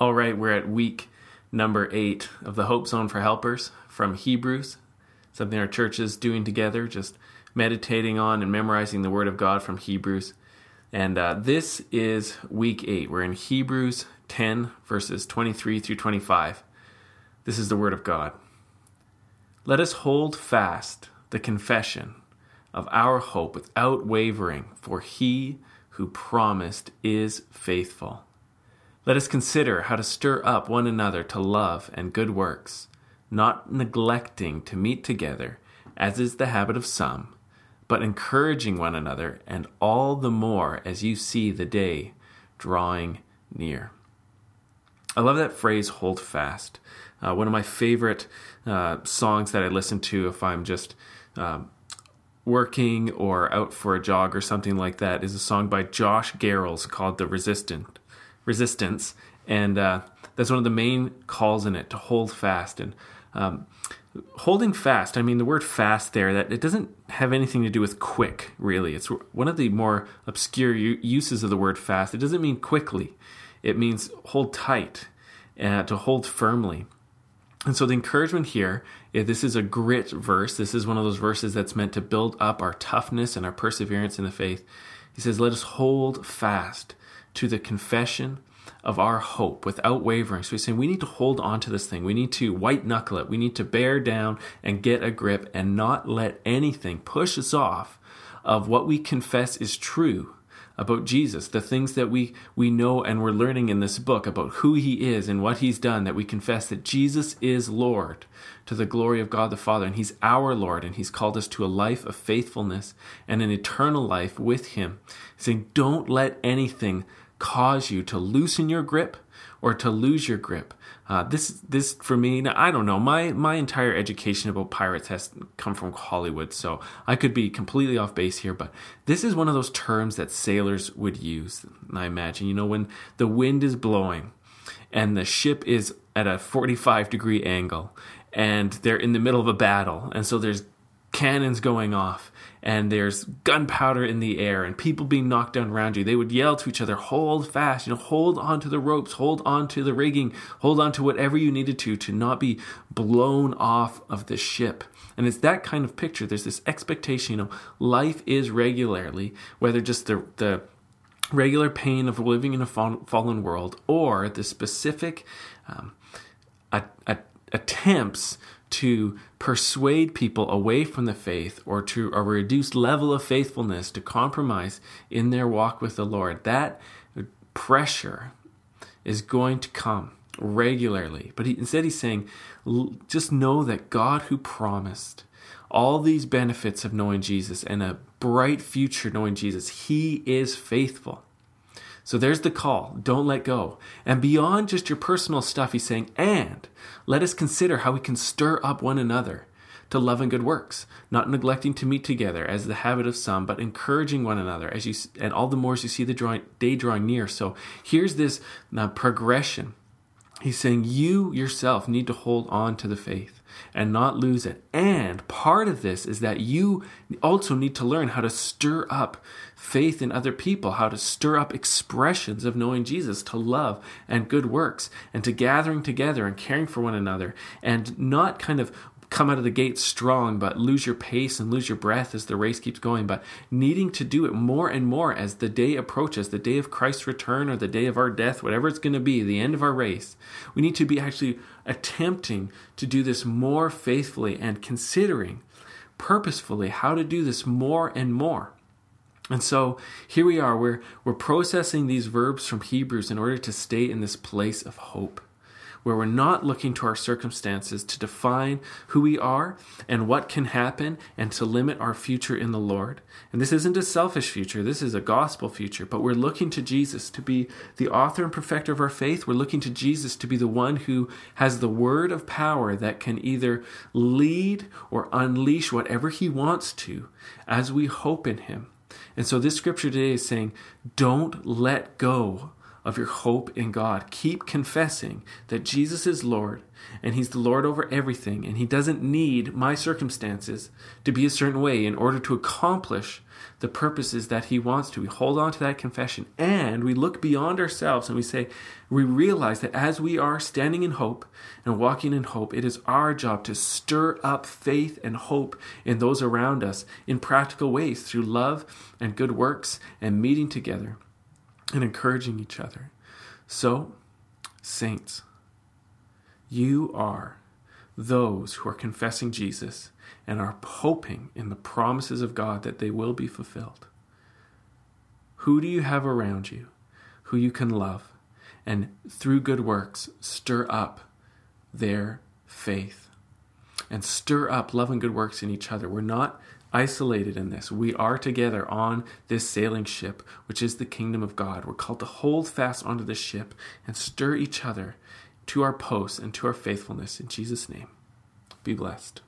All right, we're at week number eight of the Hope Zone for Helpers from Hebrews, something our church is doing together, just meditating on and memorizing the Word of God from Hebrews. And uh, this is week eight. We're in Hebrews 10, verses 23 through 25. This is the Word of God. Let us hold fast the confession of our hope without wavering, for he who promised is faithful. Let us consider how to stir up one another to love and good works, not neglecting to meet together, as is the habit of some, but encouraging one another, and all the more as you see the day drawing near. I love that phrase, hold fast. Uh, one of my favorite uh, songs that I listen to if I'm just um, working or out for a jog or something like that is a song by Josh Garrels called The Resistant resistance, and uh, that's one of the main calls in it to hold fast. And. Um, holding fast i mean the word fast there that it doesn't have anything to do with quick really. It's one of the more obscure uses of the word fast. It doesn't mean quickly. It means hold tight uh, to hold firmly. And so the encouragement here is this is a grit verse. This is one of those verses that's meant to build up our toughness and our perseverance in the faith. He says let us hold fast to the confession of our hope without wavering. So he's saying we need to hold on to this thing. We need to white knuckle it. We need to bear down and get a grip and not let anything push us off of what we confess is true about Jesus, the things that we, we know and we're learning in this book about who he is and what he's done, that we confess that Jesus is Lord to the glory of God the Father, and he's our Lord, and he's called us to a life of faithfulness and an eternal life with him. He's saying, don't let anything cause you to loosen your grip or to lose your grip. Uh, this, this for me, I don't know. My my entire education about pirates has come from Hollywood, so I could be completely off base here. But this is one of those terms that sailors would use. I imagine, you know, when the wind is blowing and the ship is at a 45 degree angle, and they're in the middle of a battle, and so there's cannons going off and there's gunpowder in the air and people being knocked down around you, they would yell to each other, hold fast, you know, hold on to the ropes, hold on to the rigging, hold on to whatever you needed to, to not be blown off of the ship. And it's that kind of picture. There's this expectation, you know, life is regularly, whether just the, the regular pain of living in a fallen world or the specific um, a, a, attempts to persuade people away from the faith or to a reduced level of faithfulness to compromise in their walk with the Lord. That pressure is going to come regularly. But he, instead, he's saying, just know that God who promised all these benefits of knowing Jesus and a bright future knowing Jesus, he is faithful. So there's the call. Don't let go. And beyond just your personal stuff, he's saying, and let us consider how we can stir up one another to love and good works, not neglecting to meet together as the habit of some, but encouraging one another as you and all the more as you see the drawing, day drawing near. So here's this uh, progression. He's saying you yourself need to hold on to the faith and not lose it. And part of this is that you also need to learn how to stir up faith in other people, how to stir up expressions of knowing Jesus, to love and good works, and to gathering together and caring for one another, and not kind of come out of the gate strong, but lose your pace and lose your breath as the race keeps going, but needing to do it more and more as the day approaches, the day of Christ's return or the day of our death, whatever it's going to be, the end of our race. We need to be actually attempting to do this more faithfully and considering purposefully how to do this more and more. And so here we are, we're, we're processing these verbs from Hebrews in order to stay in this place of hope where we're not looking to our circumstances to define who we are and what can happen and to limit our future in the Lord. And this isn't a selfish future, this is a gospel future, but we're looking to Jesus to be the author and perfecter of our faith. We're looking to Jesus to be the one who has the word of power that can either lead or unleash whatever he wants to as we hope in him. And so this scripture today is saying, don't let go of your hope in God. Keep confessing that Jesus is Lord and He's the Lord over everything, and He doesn't need my circumstances to be a certain way in order to accomplish the purposes that He wants to. We hold on to that confession and we look beyond ourselves and we say, we realize that as we are standing in hope and walking in hope, it is our job to stir up faith and hope in those around us in practical ways through love and good works and meeting together and encouraging each other. So, saints, you are those who are confessing Jesus and are hoping in the promises of God that they will be fulfilled. Who do you have around you who you can love and through good works stir up their faith and stir up love and good works in each other? We're not isolated in this. We are together on this sailing ship, which is the kingdom of God. We're called to hold fast onto this ship and stir each other to our posts and to our faithfulness. In Jesus' name, be blessed.